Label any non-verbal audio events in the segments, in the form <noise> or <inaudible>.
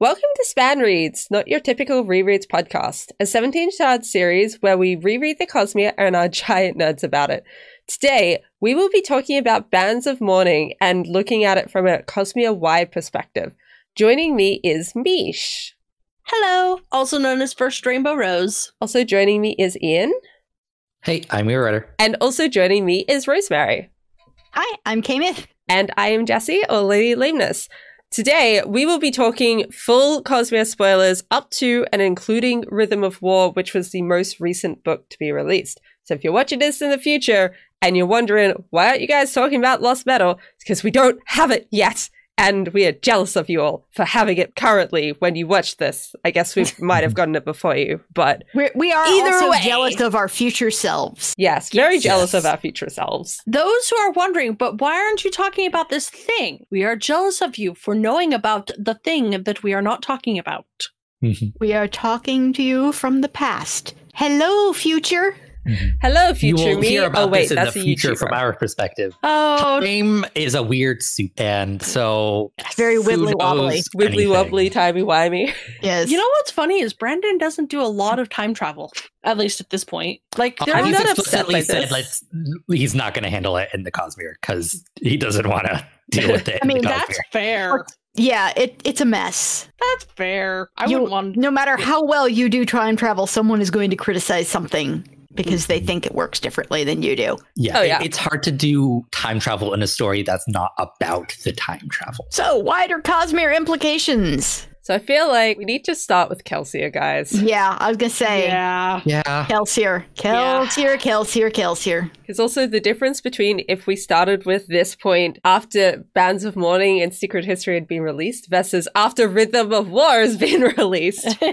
Welcome to Span Reads, not your typical rereads podcast, a 17 shard series where we reread the Cosmere and are <laughs> giant nerds about it. Today, we will be talking about Bands of Mourning and looking at it from a Cosmere wide perspective. Joining me is Mish. Hello, also known as First Rainbow Rose. Also joining me is Ian. Hey, I'm your writer. And also joining me is Rosemary. Hi, I'm Kamith. And I am Jessie, or Lady Lameness. Today, we will be talking full Cosmere spoilers up to and including Rhythm of War, which was the most recent book to be released. So if you're watching this in the future and you're wondering, why aren't you guys talking about Lost Metal? It's because we don't have it yet. And we are jealous of you all for having it currently when you watch this. I guess we <laughs> might have gotten it before you, but We're, we are Either also way. jealous of our future selves. yes, very Yes. jealous of our future selves. Those who are wondering, but why aren't you talking about this thing? We are jealous of you for knowing about the thing that we are not talking about. We are talking to you from the past. Hello, future. Mm-hmm. Hello, you future will me. hear oh, about oh wait, this in that's the future YouTuber. from our perspective. Oh, Time is a weird soup, and so Very who wibbly wobbly. Wibbly wobbly, timey wimey. Yes. you know what's funny is Brandon doesn't do a lot of time travel, at least at this point. Like, there I'm are he's not not upset explicitly by said this. let's, he's not going to handle it in the Cosmere because he doesn't want to <laughs> deal with it. I mean, That's Cosmere. fair. yeah, it, it's a mess. That's fair. I You- wouldn't want. No matter how well you do time travel, someone is going to criticize something because they mm-hmm. think it works differently than you do. Yeah, Oh, it- it's hard to do time travel in a story that's not about the time travel. So, wider Cosmere implications. So I feel like we need to start with Kelsier, guys. Yeah, I was going to say. Yeah. Yeah, Kelsier. Kelsier, Kelsier, Kelsier. Because also the difference between if we started with this point after Bands of Mourning and Secret History had been released versus after Rhythm of War has been <laughs> released. <laughs>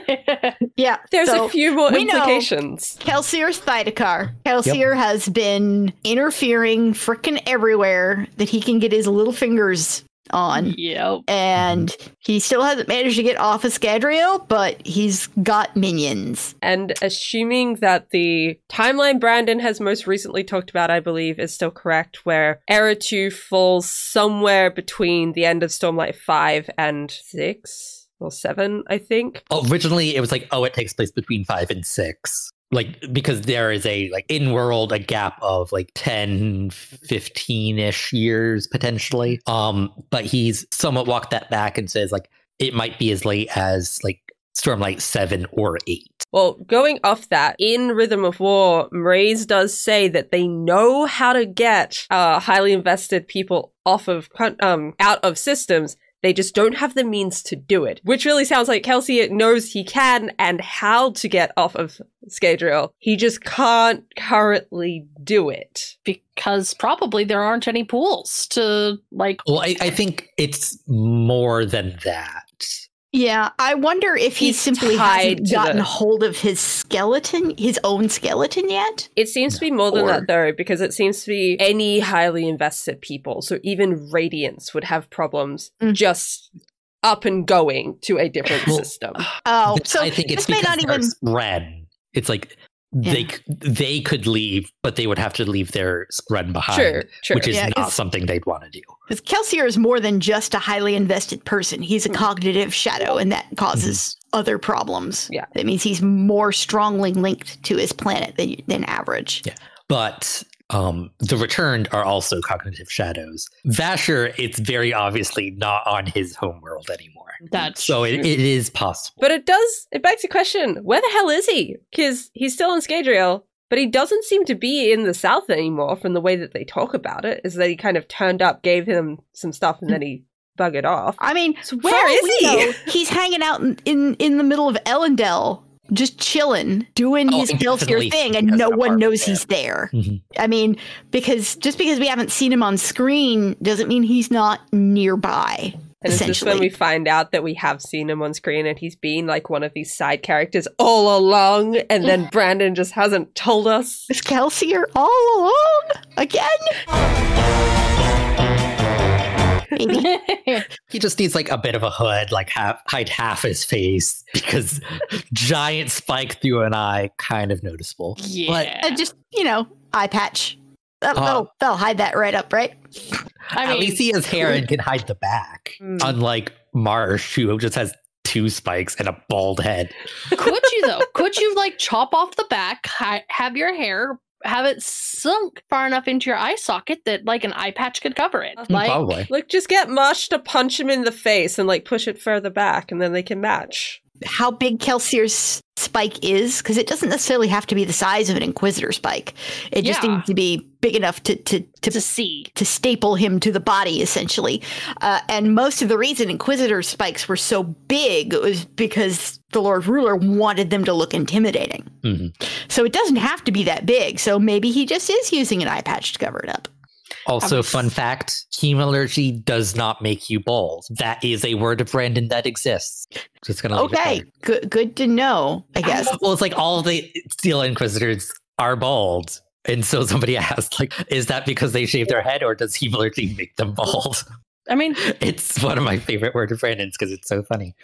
Yeah. There's so a few more we know- implications. Kelsier's Thaidakar. Kelsier has been interfering frickin' everywhere that he can get his little fingers on. yep. And he still hasn't managed to get off of Scadrial, but he's got minions. And assuming that the timeline Brandon has most recently talked about, I believe, is still correct, where Era 2 falls somewhere between the end of Stormlight 5 and 6 or 7, I think. originally it was like oh it takes place between five and six like because there is a like in world a gap of like 10 15ish years potentially um but he's somewhat walked that back and says like it might be as late as like stormlight 7 or 8 Well, going off that, in Rhythm of War, Mraize does say that they know how to get uh, highly invested people off of um out of systems. They just don't have the means to do it, which really sounds like Kelsier knows he can and how to get off of Scadrial. He just can't currently do it. Because probably there aren't any pools to, like, well I, I think it's more than that Yeah, I wonder if he He's simply hasn't gotten the- hold of his skeleton, his own skeleton yet. It seems to be more than Or- that though, because it seems to be any highly invested people. So even Radiants would have problems Mm. just up and going to a different Well, system. Oh, This- so I think it's this may because not they're even. Spren. It's like they Yeah. c- they could leave, but they would have to leave their run behind, Sure, sure. which is Yeah, not 'cause- something they'd want to do. Because Kelsier is more than just a highly invested person. He's a mm. cognitive shadow, and that causes mm-hmm. other problems. Yeah. That means he's more strongly linked to his planet than, than average. Yeah. But um, the returned are also cognitive shadows. Vasher, it's very obviously not on his homeworld anymore. That's so it, it is possible. But it does, it begs the question where the hell is he? Because he's still in Scadrial, but he doesn't seem to be in the south anymore from the way that they talk about it. Is that he kind of turned up, gave him some stuff, and then he buggered off. I mean, So for where all is we he? know, he's hanging out in, in, in the middle of Elendel, just chilling, doing Oh, his he Kelsier definitely thing, and no one knows there. he's there. Mhm. I mean, because just because we haven't seen him on screen doesn't mean he's not nearby. And is this essentially. when we find out that we have seen him on screen and he's been like one of these side characters all along, and then <laughs> Brandon just hasn't told us? Is Kelsier all along again? Maybe. <laughs> He just needs like a bit of a hood, like half, hide half his face <laughs> because giant spike through an eye, kind of noticeable. yeah. Uh, just you know, eye patch. That, Uh, that'll, that'll hide that right up, right? I At mean, least he has hair and can hide the back, Mm. unlike Marsh, who just has two spikes and a bald head. Could you though? Could you like chop off the back, hi- have your hair, have it sunk far enough into your eye socket that like an eye patch could cover it? Mm, like, Probably. Like, just get Marsh to punch him in the face and like push it further back, and then they can match. How big Kelsier's spike is, because it doesn't necessarily have to be the size of an Inquisitor spike. It just needs to be big enough to to to to see. to staple him to the body, essentially. Uh, and most of the reason Inquisitor spikes were so big was because the Lord Ruler wanted them to look intimidating. Mhm. So it doesn't have to be that big. So maybe he just is using an eye patch to cover it up. Also, was- fun fact hemalurgy does not make you bald. That is a word of Brandon that exists. Just gonna Okay, good good to know. I guess. Well, it's like all the Steel Inquisitors are bald. And so somebody <laughs> asked, like, is that because they shave their head or does hemalurgy make them bald? I mean, <laughs> It's one of my favorite word of Brandon's because it's so funny.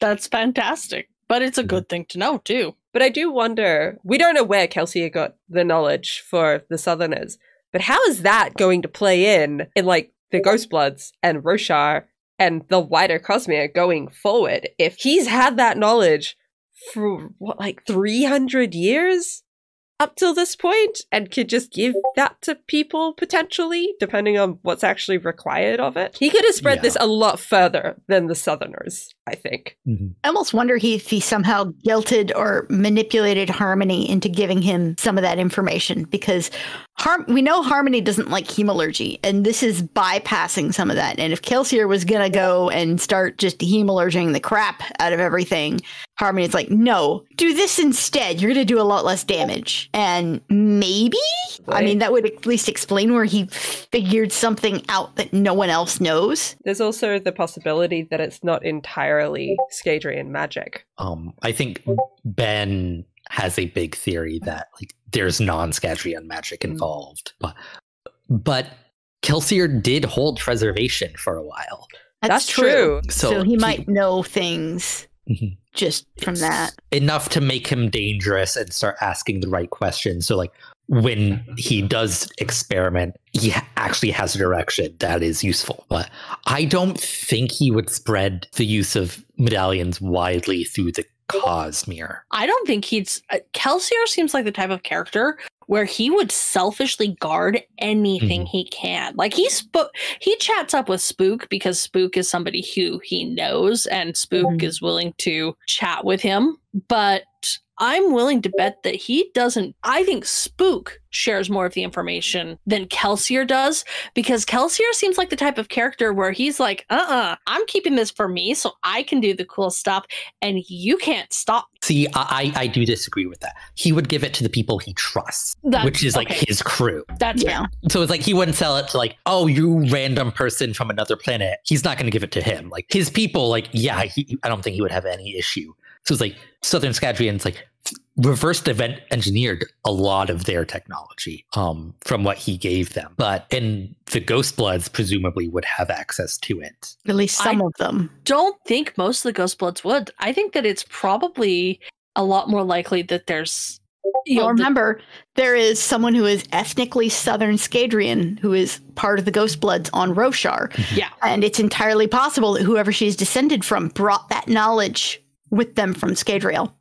that's fantastic. But it's a mm-hmm. good thing to know too. But I do wonder, we don't know where Kelsier got the knowledge for the Southerners, but how is that going to play in in like the Ghostbloods and Roshar and the wider Cosmere going forward if he's had that knowledge for what, like 300 years up till this point and could just give that to people potentially, depending on what's actually required of it? He could have spread Yeah. this a lot further than the Southerners, I think. Mhm. I almost wonder if he somehow guilted or manipulated Harmony into giving him some of that information because Har- we know Harmony doesn't like hemalurgy, and this is bypassing some of that. And if Kelsier was gonna go and start just hemalurging the crap out of everything, Harmony's like, no, do this instead. You're gonna do a lot less damage. And maybe, I mean, that would at least explain where he figured something out that no one else knows. There's also the possibility that it's not entirely Scadrian magic. Um, I think Ben has a big theory that like there's non-Scadrian magic Mm. involved, but but Kelsier did hold preservation for a while, That's, true. So, so, he might know things Mhm. just from that. enough to make him dangerous and start asking the right questions. So like when he does experiment, he actually has a direction that is useful. But I don't think he would spread the use of medallions widely through the Cosmere. I don't think he'd. Uh, Kelsier seems like the type of character where he would selfishly guard anything he can. Like he spoke, he chats up with Spook because Spook is somebody who he knows, and Spook Mhm. is willing to chat with him. But I'm willing to bet that he doesn't. I think Spook shares more of the information than Kelsier does because Kelsier seems like the type of character where he's like, uh uh-uh, uh, i am keeping this for me so I can do the cool stuff and you can't stop. See, I, I I do disagree with that. He would give it to the people he trusts, That- which is like okay. his crew. That's Yeah. fair. So it's like he wouldn't sell it to like, oh, you random person from another planet. He's not going to give it to him. Like his people, like, yeah, he, I don't think he would have any issue. So it's like Southern Scadrians, like reversed event engineered a lot of their technology um, from what he gave them. But and the Ghost Bloods presumably would have access to it. At least some I- of them. Don't think most of the Ghostbloods would. I think that it's probably a lot more likely that there's. You Well, know, the- remember, there is someone who is ethnically Southern Scadrian who is part of the Ghost Bloods on Roshar. yeah, And it's entirely possible that whoever she's descended from brought that knowledge with them from Scadrial.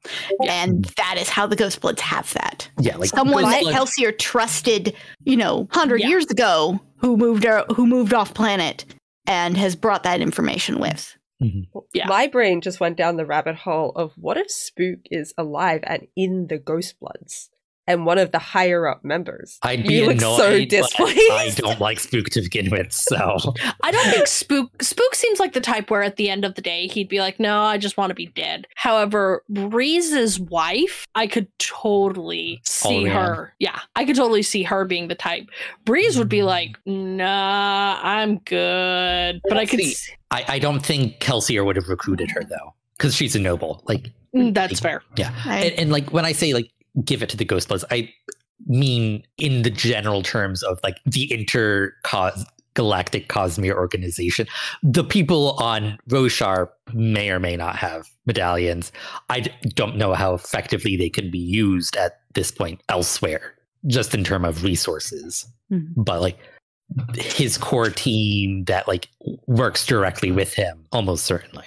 And mm-hmm. that is how the Ghost Bloods have that. Yeah, like Someone that Bloods- Kelsier trusted, you know, 100 Yeah. years ago who moved out, who moved off planet and has brought that information with. Mm-hmm. Yeah. My brain just went down the rabbit hole of what if Spook is alive and in the Ghost Bloods and one of the higher up members? I'd be you look annoyed. so displeased. I don't like Spook to begin with, so <laughs> I don't think Spook Spook seems like the type where at the end of the day he'd be like, "No, I just want to be dead." However, Breeze's wife, I could totally see Allrianne. her. Yeah, I could totally see her being the type. Breeze would be like, "Nah, I'm good," but I could. See, See, I, I don't think Kelsier would have recruited her though, because she's a noble. Like Mm, that's fair. Yeah. I- And, and like when I say like give it to the Ghost I mean in the general terms of like the intergalactic Cosmere organization. The people on Roshar may or may not have medallions. I don't know how effectively they can be used at this point elsewhere, just in terms of resources. Mhm. But like his core team that like works directly with him, almost certainly.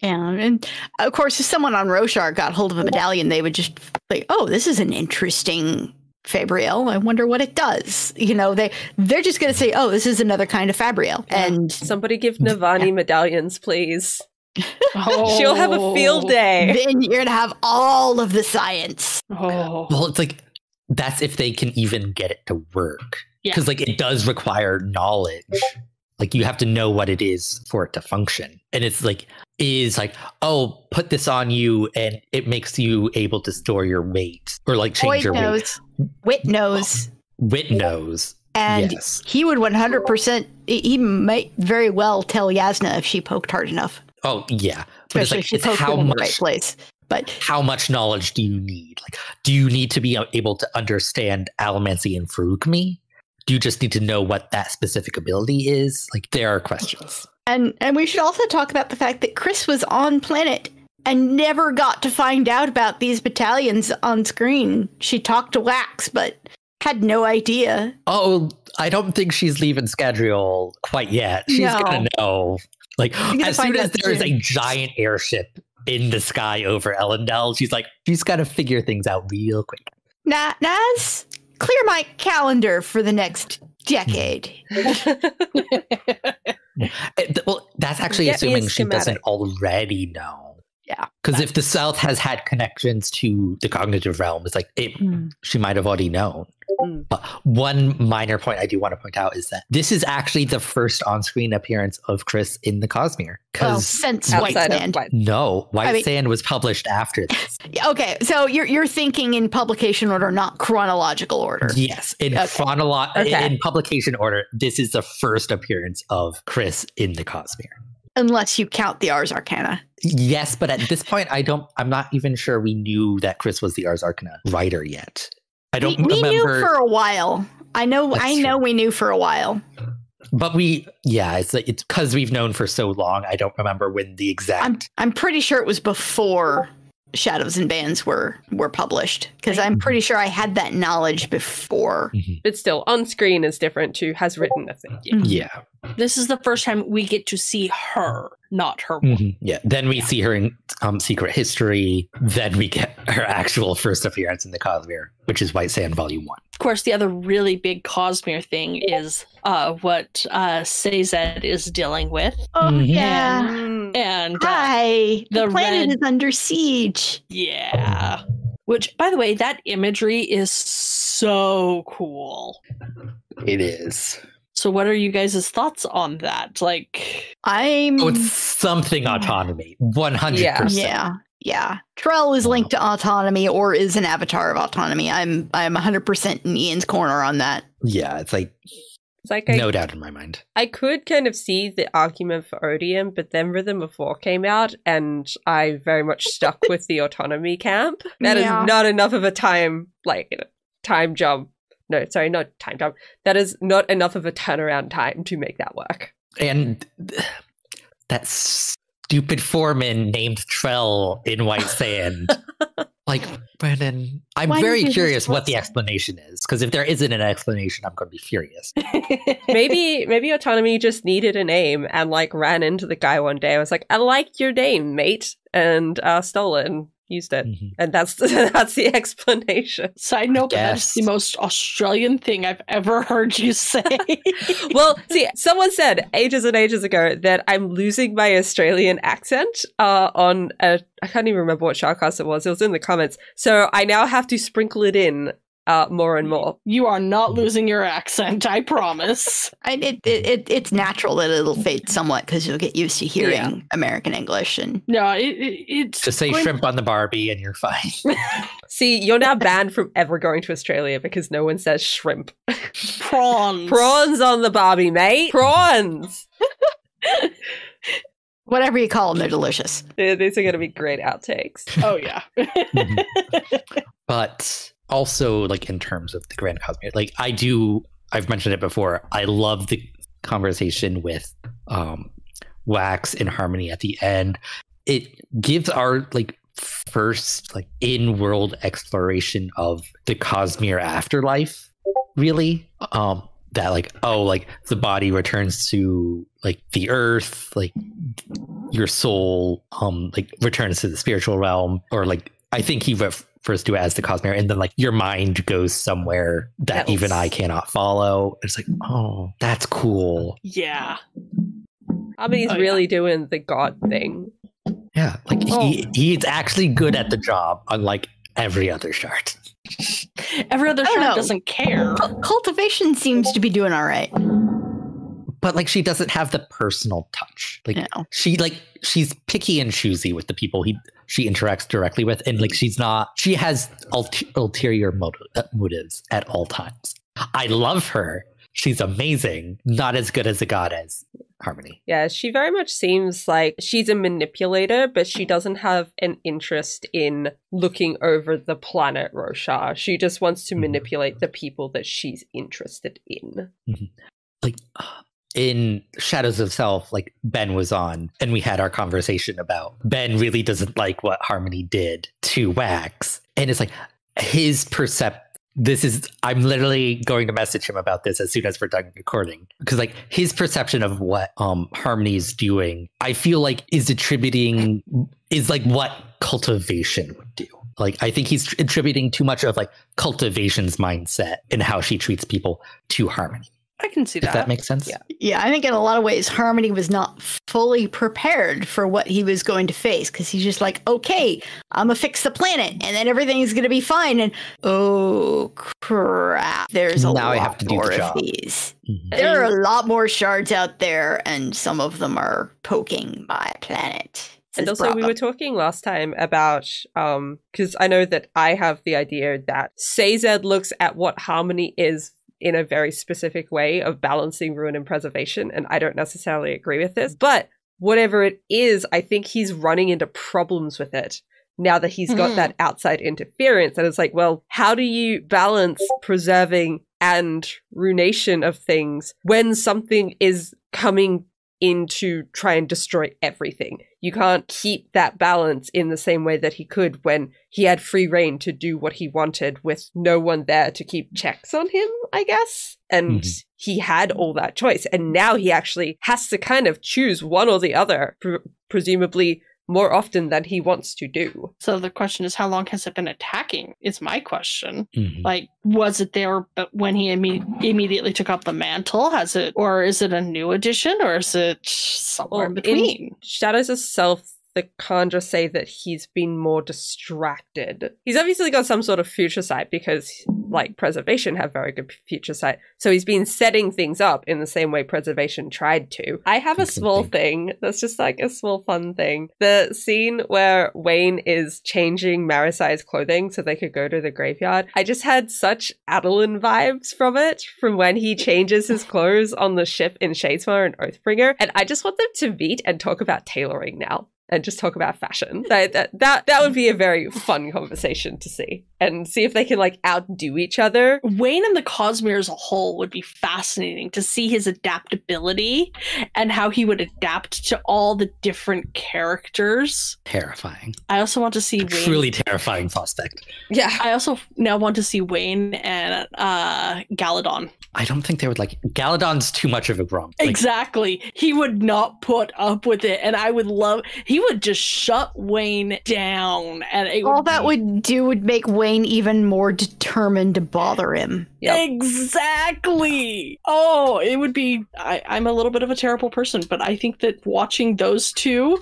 Yeah, and of course, if someone on Roshar got hold of a medallion, they would just like, "Oh, this is an interesting fabrial. I wonder what it does." You know, they they're just going to say, "Oh, this is another kind of fabrial," Yeah. and Somebody give Navani medallions, please. Oh. <laughs> She'll have a field oh. day. then you're going to have all of the science. Oh. Well, it's like that's if they can even get it to work. Yeah. Because like it does require knowledge. Like you have to know what it is for it to function. And it's like is like, oh, put this on you and it makes you able to store your weight or like change Hoid your weight. knows, Wit knows, Wit knows. and yes. he would 100%. He might very well tell Jasnah if she poked hard enough, Oh yeah. But it's especially like if she it's poked how in much the right place. But how much knowledge do you need? Like, do you need to be able to understand Allomancy and Feruchemy? Do you just need to know what that specific ability is? Like, there are questions. And and we should also talk about the fact that Khriss was on planet and never got to find out about these medallions on screen. She talked to Wax, but had no idea. Oh, I don't think she's leaving Scadrial quite yet. She's No. gonna know. Like, gonna as soon find as there is a giant airship in the sky over Elendel, she's like, she's got to figure things out real quick. Na- Nazh, clear my calendar for the next decade. <laughs> <laughs> Eh, th- Well, that's actually Get me a assuming she doesn't already know. Yeah, Because if the South has had connections to the cognitive realm, it's like it, she might have already known. Mm. Uh, one minor point I do want to point out is that this is actually the first on-screen appearance of Khriss in the Cosmere. Well, Because since White Sand. White. no, White I mean- Sand was published after this. <laughs> Okay, so you're you're thinking in publication order, not chronological order. yes, in Okay. chronolo- Okay. in publication order, this is the first appearance of Khriss in the Cosmere. Unless you count the Ars Arcanum. Yes, but at this point, I don't. I'm not even sure we knew that Khriss was the Ars Arcanum writer yet. I don't we, we knew for a while. I know That's I know true. we knew for a while. But we, yeah, it's like it's because we've known for so long. I don't remember when the exact. I'm I'm pretty sure it was before Shadows and Bands were were published because I'm pretty sure I had that knowledge before. But still, on screen is different to has written a thing. Mm-hmm. yeah, This is the first time we get to see her, not her. work. Mhm. yeah. Then we see her in um, Secret History. Then we get her actual first appearance in the Cosmere, which is White Sand Volume One. Of course, the other really big Cosmere thing is uh, what uh, Sazed is dealing with. Oh Mhm. yeah. Mm. And uh, Hi. The, the planet red- is under siege. yeah. Which, by the way, that imagery is so cool. It is. So, what are you guys' thoughts on that? Like, I'm Oh, it's something autonomy. One hundred Yeah. percent. yeah. Yeah. Trell is linked to autonomy or is an avatar of autonomy. I'm I'm 100% in Ian's corner on that. Yeah, it's like It's like I, no doubt in my mind. I could kind of see the argument for Odium, but then Rhythm of War came out, and I very much stuck <laughs> with the autonomy camp. That is Yeah. not enough of a time, like you know, time jump. No, sorry, not time jump. That is not enough of a turnaround time to make that work. And th- that stupid foreman named Trell in White <laughs> Sand. like, Brandon, I'm Why very curious what the explanation is. Because if there isn't an explanation, I'm going to be furious. <laughs> Maybe maybe autonomy just needed a name and like ran into the guy one day. I was like, I like your name, mate, and uh, stole it and used it, Mhm. and that's <laughs> that's the explanation. side note, but that's the most Australian thing I've ever heard you say. <laughs> well, see, someone said ages and ages ago that I'm losing my Australian accent uh, on a. I can't even remember what Shardcast it was. It was in the comments. So I now have to sprinkle it in uh, more and more. you are not losing your accent, I promise. <laughs> I, it, it, it it's natural that it'll fade somewhat because you'll get used to hearing Yeah. American English and No, it, it, it's Just say going- shrimp on the Barbie and you're fine. <laughs> See, you're now banned from ever going to Australia because no one says shrimp. prawns. <laughs> Prawns on the Barbie, mate. Prawns. whatever you call them, they're delicious. These are going to be great outtakes. Oh yeah. but also, like, in terms of the Grand Cosmere, like, I do, I've mentioned it before, I love the conversation with um, Wax and Harmony at the end. It gives our, like, first, like, in world exploration of the Cosmere afterlife, really. Um, that like oh like the body returns to like the earth like your soul um like returns to the spiritual realm or like I think he refers to it as the Cosmere, and then like your mind goes somewhere that Else. even I cannot follow. It's like, oh, that's cool. Yeah. Harmony's Oh, yeah. really doing the god thing. Yeah, like Oh. he he's actually good at the job, unlike every other shard. Every other shard know. doesn't care. Cul- Cultivation seems to be doing all right. But like she doesn't have the personal touch. Like No. she like she's picky and choosy with the people he she interacts directly with, and like she's not. She has ult- ulterior motive, uh, motives at all times. I love her. She's amazing. Not as good as a god as Harmony. Yeah, she very much seems like she's a manipulator, but she doesn't have an interest in looking over the planet Roshar. She just wants to Mhm. manipulate the people that she's interested in. like in Shadows of Self, like Ben was on, and we had our conversation about Ben really doesn't like what Harmony did to Wax, and it's like his percept. This is I'm literally going to message him about this as soon as we're done recording because like his perception of what um Harmony is doing, I feel like is attributing is like what cultivation would do. Like I think he's attributing too much of like cultivation's mindset and how she treats people to Harmony. I can see If that. that makes sense. Yeah. Yeah, I think in a lot of ways, Harmony was not fully prepared for what he was going to face because he's just like, okay, I'm gonna fix the planet and then everything's gonna be fine. And oh crap, there's a Now lot I have to do the more of job. these. Mhm. There are a lot more shards out there, and some of them are poking my planet. And says also, we were talking last time about um because I know that I have the idea that Sazed looks at what harmony is in a very specific way of balancing ruin and preservation, and I don't necessarily agree with this. But whatever it is, I think he's running into problems with it now that he's got that mm-hmm. outside interference. And it's like, well, how do you balance preserving and ruination of things when something is coming in to try and destroy everything? You can't keep that balance in the same way that he could when he had free reign to do what he wanted with no one there to keep checks on him, I guess. And Mhm. he had all that choice. And now he actually has to kind of choose one or the other, pre- presumably more often than he wants to do. So the question is, how long has it been attacking? Is my question. Mhm. Like, was it there but when he imme- immediately took up the mantle? Has it, or is it a new addition, or is it somewhere Well, in in- between? Shadows of Self, the Conjure say that he's been more distracted. He's obviously got some sort of future sight because, like, Preservation have very good future sight. So he's been setting things up in the same way Preservation tried to. I have a small thing that's just like a small fun thing. The scene where Wayne is changing Marasi's clothing so they could go to the graveyard. I just had such Adolin vibes from it, from when he changes his clothes on the ship in Shadesmar and Oathbringer. And I just want them to meet and talk about tailoring now. And just talk about fashion. That, that that that would be a very fun conversation to see, and see if they can like outdo each other. Wayne and the Cosmere as a whole would be fascinating to see his adaptability and how he would adapt to all the different characters. Terrifying. I also want to see Wayne. Truly terrifying prospect. Yeah, I also now want to see Wayne and uh, Kaladin. I don't think they would like Kaladin's too much of a grump. Like, exactly. He would not put up with it, and I would love. He would just shut Wayne down, and it All would that be- would do would make Wayne even more determined to bother him. Yep. Exactly. Oh, it would be. I, I'm a little bit of a terrible person, but I think that watching those two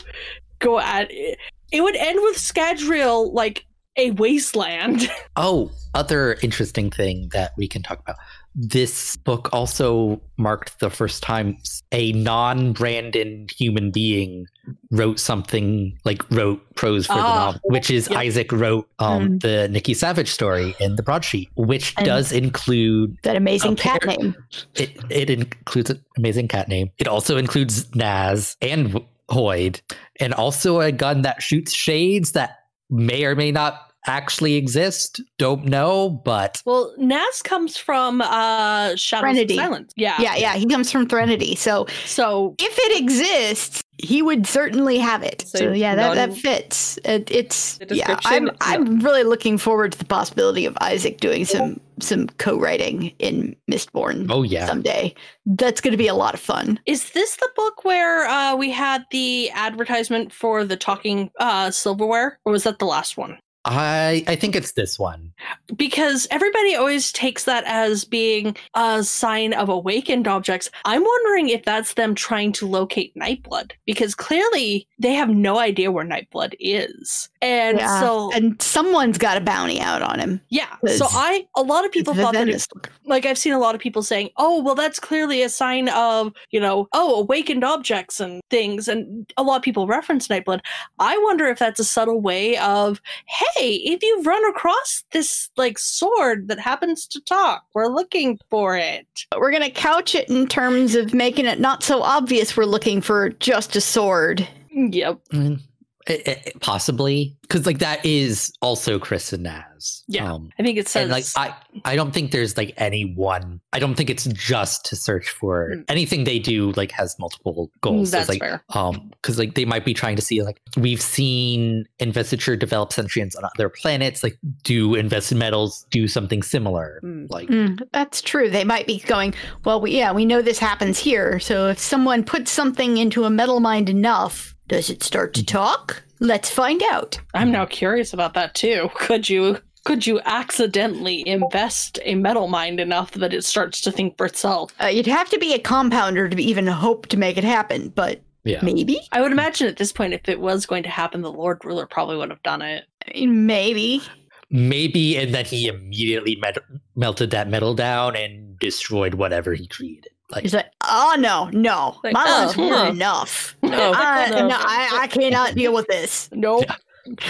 go at it, it would end with Scadrial like a wasteland. <laughs> oh, other interesting thing that we can talk about. This book also marked the first time a non-Brandon human being wrote something like wrote prose for the Ah, novel, which is yep. Isaac wrote um, the Nikki Savage story in the broadsheet, which And- does include That amazing cat pair- name. It it includes an amazing cat name. It also includes Nazh and Hoid, and also a gun that shoots shades that may or may not actually exist. Don't know, but Well, Nazh comes from uh Shadows Threnody. of Silence. Yeah. Yeah, yeah, he comes from Threnody. So So if it exists, he would certainly have it. So So, yeah, that, that fits. It, it's yeah. I'm description? I'm really looking forward to the possibility of Isaac doing some some co-writing in Mistborn oh yeah. someday. That's going to be a lot of fun. is this the book where uh we had the advertisement for the talking uh silverware? Or was that the last one? I I think it's this one. because everybody always takes that as being a sign of awakened objects. I'm wondering if that's them trying to locate Nightblood because clearly they have no idea where Nightblood is. And Yeah. so and someone's got a bounty out on him. yeah, so I a lot of people thought that it, like I've seen a lot of people saying, "Oh, well that's clearly a sign of, you know, oh, awakened objects and things." And a lot of people reference Nightblood. I wonder if that's a subtle way of, "Hey, if you've run across this like sword that happens to talk, we're looking for it." But we're going to couch it in terms of making it not so obvious we're looking for just a sword. Yep. Mm, it- it- possibly because like that is also Khriss and Nazh. Yeah. Um, I think it says and like I, I don't think there's like any one. I don't think it's just to search for Mm. anything they do. Like has multiple goals. So that's like fair. um because like they might be trying to see like we've seen investiture develop sentience on other planets. Like do invested metals do something similar? Mm. Like Mm, that's true. They might be going, well, we, yeah, we know this happens here. So if someone puts something into a metal mind enough, does it start to talk? Let's find out. I'm now curious about that too. Could you could you accidentally invest a metal mind enough that it starts to think for itself? Uh, you'd have to be a compounder to even hope to make it happen, but yeah. maybe. I would imagine at this point, if it was going to happen, the Lord Ruler probably would have done it. I mean, maybe. Maybe and then he immediately met- melted that metal down and destroyed whatever he created. Like He's like, oh no, no, Like, my oh, lives weren't enough. No, I, no. no, I, I cannot deal with this. <laughs> Nope.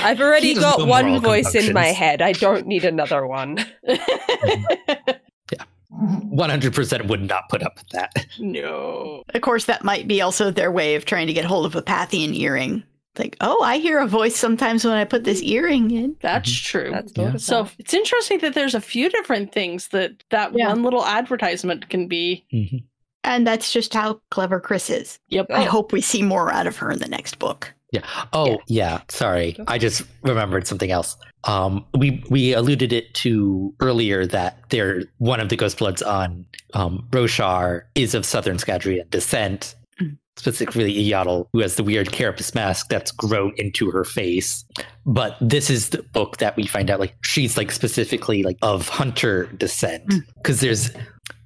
I've already got one voice in my head. I don't need another one. yeah. 100% would not put up with that. no. Of course, that might be also their way of trying to get hold of a Pathian earring. Like, oh, I hear a voice sometimes when I put this earring in. That's Mhm. true. That's Yeah. so it's interesting that there's a few different things that that Yeah. one little advertisement can be. Mhm. And that's just how clever Khriss is. Yep. I Oh. hope we see more out of her in the next book. Yeah. Oh, yeah. Sorry. I just remembered something else. Um, we we alluded it to earlier that there one of the ghost bloods on um, Roshar is of Southern Scadrian descent, Mm. specifically Iyatil, who has the weird carapace mask that's grown into her face. But this is the book that we find out like she's like specifically like of hunter descent Mm. because there's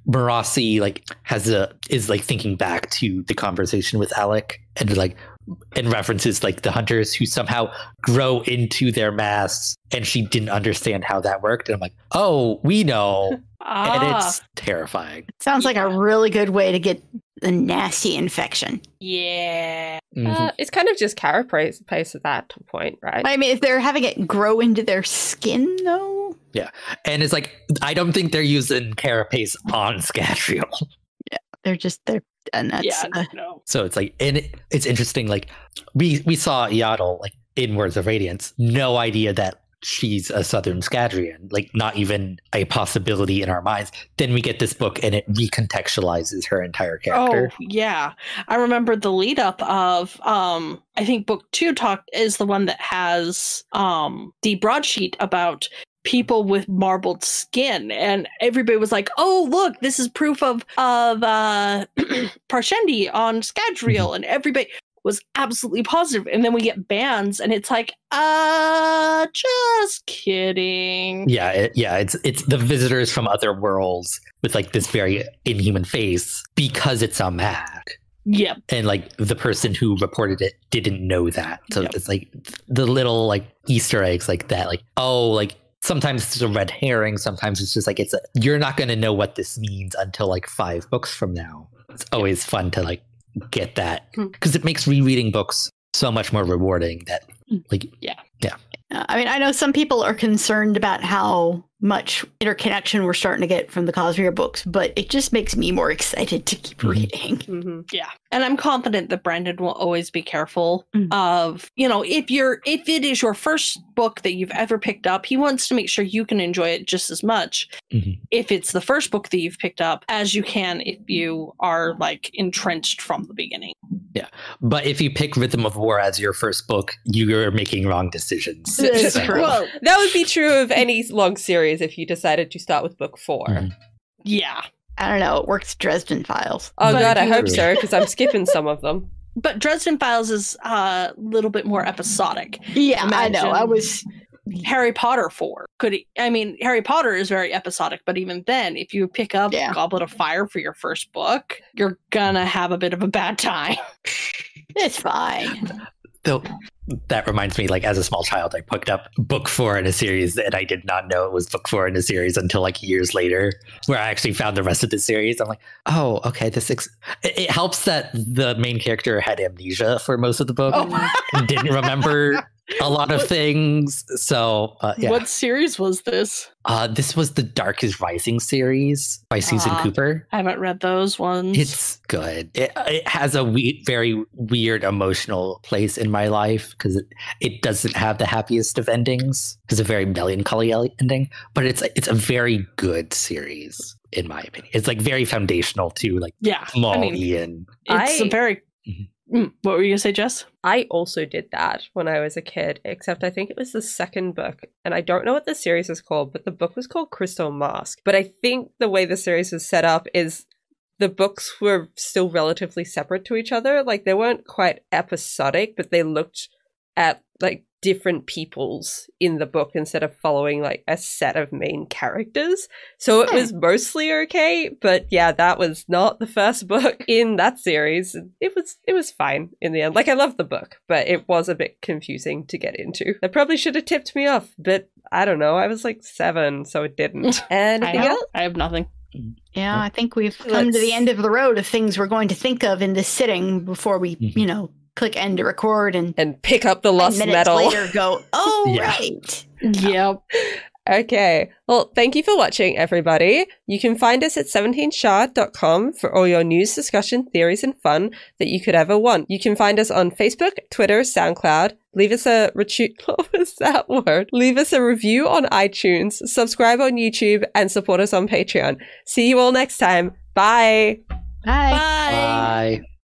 Marasi like has a is like thinking back to the conversation with Allik and like and references like the hunters who somehow grow into their masks and she didn't understand how that worked. And i'm like oh we know and Ah, it's terrifying Sounds like a really good way to get a nasty infection. yeah. Mhm. Uh, it's kind of just carapace pace at that point, right? I mean, if they're having it grow into their skin, though, Yeah. and it's like i don't think they're using carapace on <laughs> Scadrial. Yeah, they're just they're and that's yeah. uh, no. so it's like and it, it's interesting like we we saw Yaddle like in words of radiance no idea that she's a southern Scadrian, like not even a possibility in our minds then we get this book and it recontextualizes her entire character. Oh yeah, I remember the lead up of um I think book two talk is the one that has um the broadsheet about people with marbled skin and everybody was like oh look this is proof of of uh <clears throat> parshendi on scadrial and everybody was absolutely positive and then we get bans and it's like uh just kidding Yeah, it, yeah, it's it's the visitors from other worlds with like this very inhuman face because it's a Mac, yep and like the person who reported it didn't know that. So Yep. it's like the little like Easter eggs like that. Like oh, like sometimes it's a red herring, sometimes it's just like it's a, you're not going to know what this means until like five books from now. It's always fun to like get that Hmm. because it makes rereading books so much more rewarding. That like yeah Uh, I mean, I know some people are concerned about how much interconnection we're starting to get from the Cosmere books, but it just makes me more excited to keep Mhm. reading. hmm Yeah. And I'm confident that Brandon will always be careful Mm. of, you know, if you're if it is your first book that you've ever picked up, he wants to make sure you can enjoy it just as much Mhm. if it's the first book that you've picked up as you can if you are like entrenched from the beginning. But if you pick Rhythm of War as your first book, you're making wrong decisions. That's So- true. Well, that would be true of any long series if you decided to start with book 4 Mhm. Yeah. I don't know. It works Dresden Files. Oh But god, I hope so because I'm skipping some of them. <laughs> But Dresden Files is a little bit more episodic. Yeah, I know. I was. Harry Potter for could he, I mean Harry Potter is very episodic, but even then, if you pick up Yeah. Goblet of Fire for your first book, you're gonna have a bit of a bad time. <laughs> It's fine. Though that reminds me, like as a small child, I picked up book four in a series, and I did not know it was book four in a series until like years later, where I actually found the rest of the series. I'm like, oh, okay, this. Ex-. It, it helps that the main character had amnesia for most of the book Oh. and didn't remember <laughs> <laughs> a lot of things. So uh, yeah, What series was this? uh, this was the Dark is Rising series by Susan Ah. Cooper. I haven't read those ones. It's good. It, it has a we- very weird emotional place in my life because it, it doesn't have the happiest of endings. It's a very melancholy ending, but it's it's a very good series in my opinion. It's like very foundational to like yeah. small I mean, Ian. it's a I- very. Mm, what were you gonna say, Jess? I also did that when I was a kid, except I think it was the second book. And I don't know what the series is called, but the book was called Crystal Mask. But I think the way the series was set up is the books were still relatively separate to each other. Like they weren't quite episodic, but they looked at like different peoples in the book instead of following like a set of main characters. So it was mostly okay, but yeah, that was not the first <laughs> book in that series. It was it was fine in the end. Like I loved the book, but it was a bit confusing to get into. That probably should have tipped me off, but I don't know. I was like 7, so it didn't. <laughs> I, have. I have nothing. Yeah, I think we've come to the end of the road of things we're going to think of in this sitting before we, Mhm. you know, click end to record and And pick up the five lost minutes metal. later go, <laughs> oh, Yeah. right. Yep. Okay. Well, thank you for watching, everybody. You can find us at 17shard.com for all your news, discussion, theories, and fun that you could ever want. You can find us on Facebook, Twitter, SoundCloud. Leave us a retu- <laughs> what was that word? Leave us a review on iTunes, subscribe on YouTube, and support us on Patreon. See you all next time. Bye. Bye. Bye. Bye.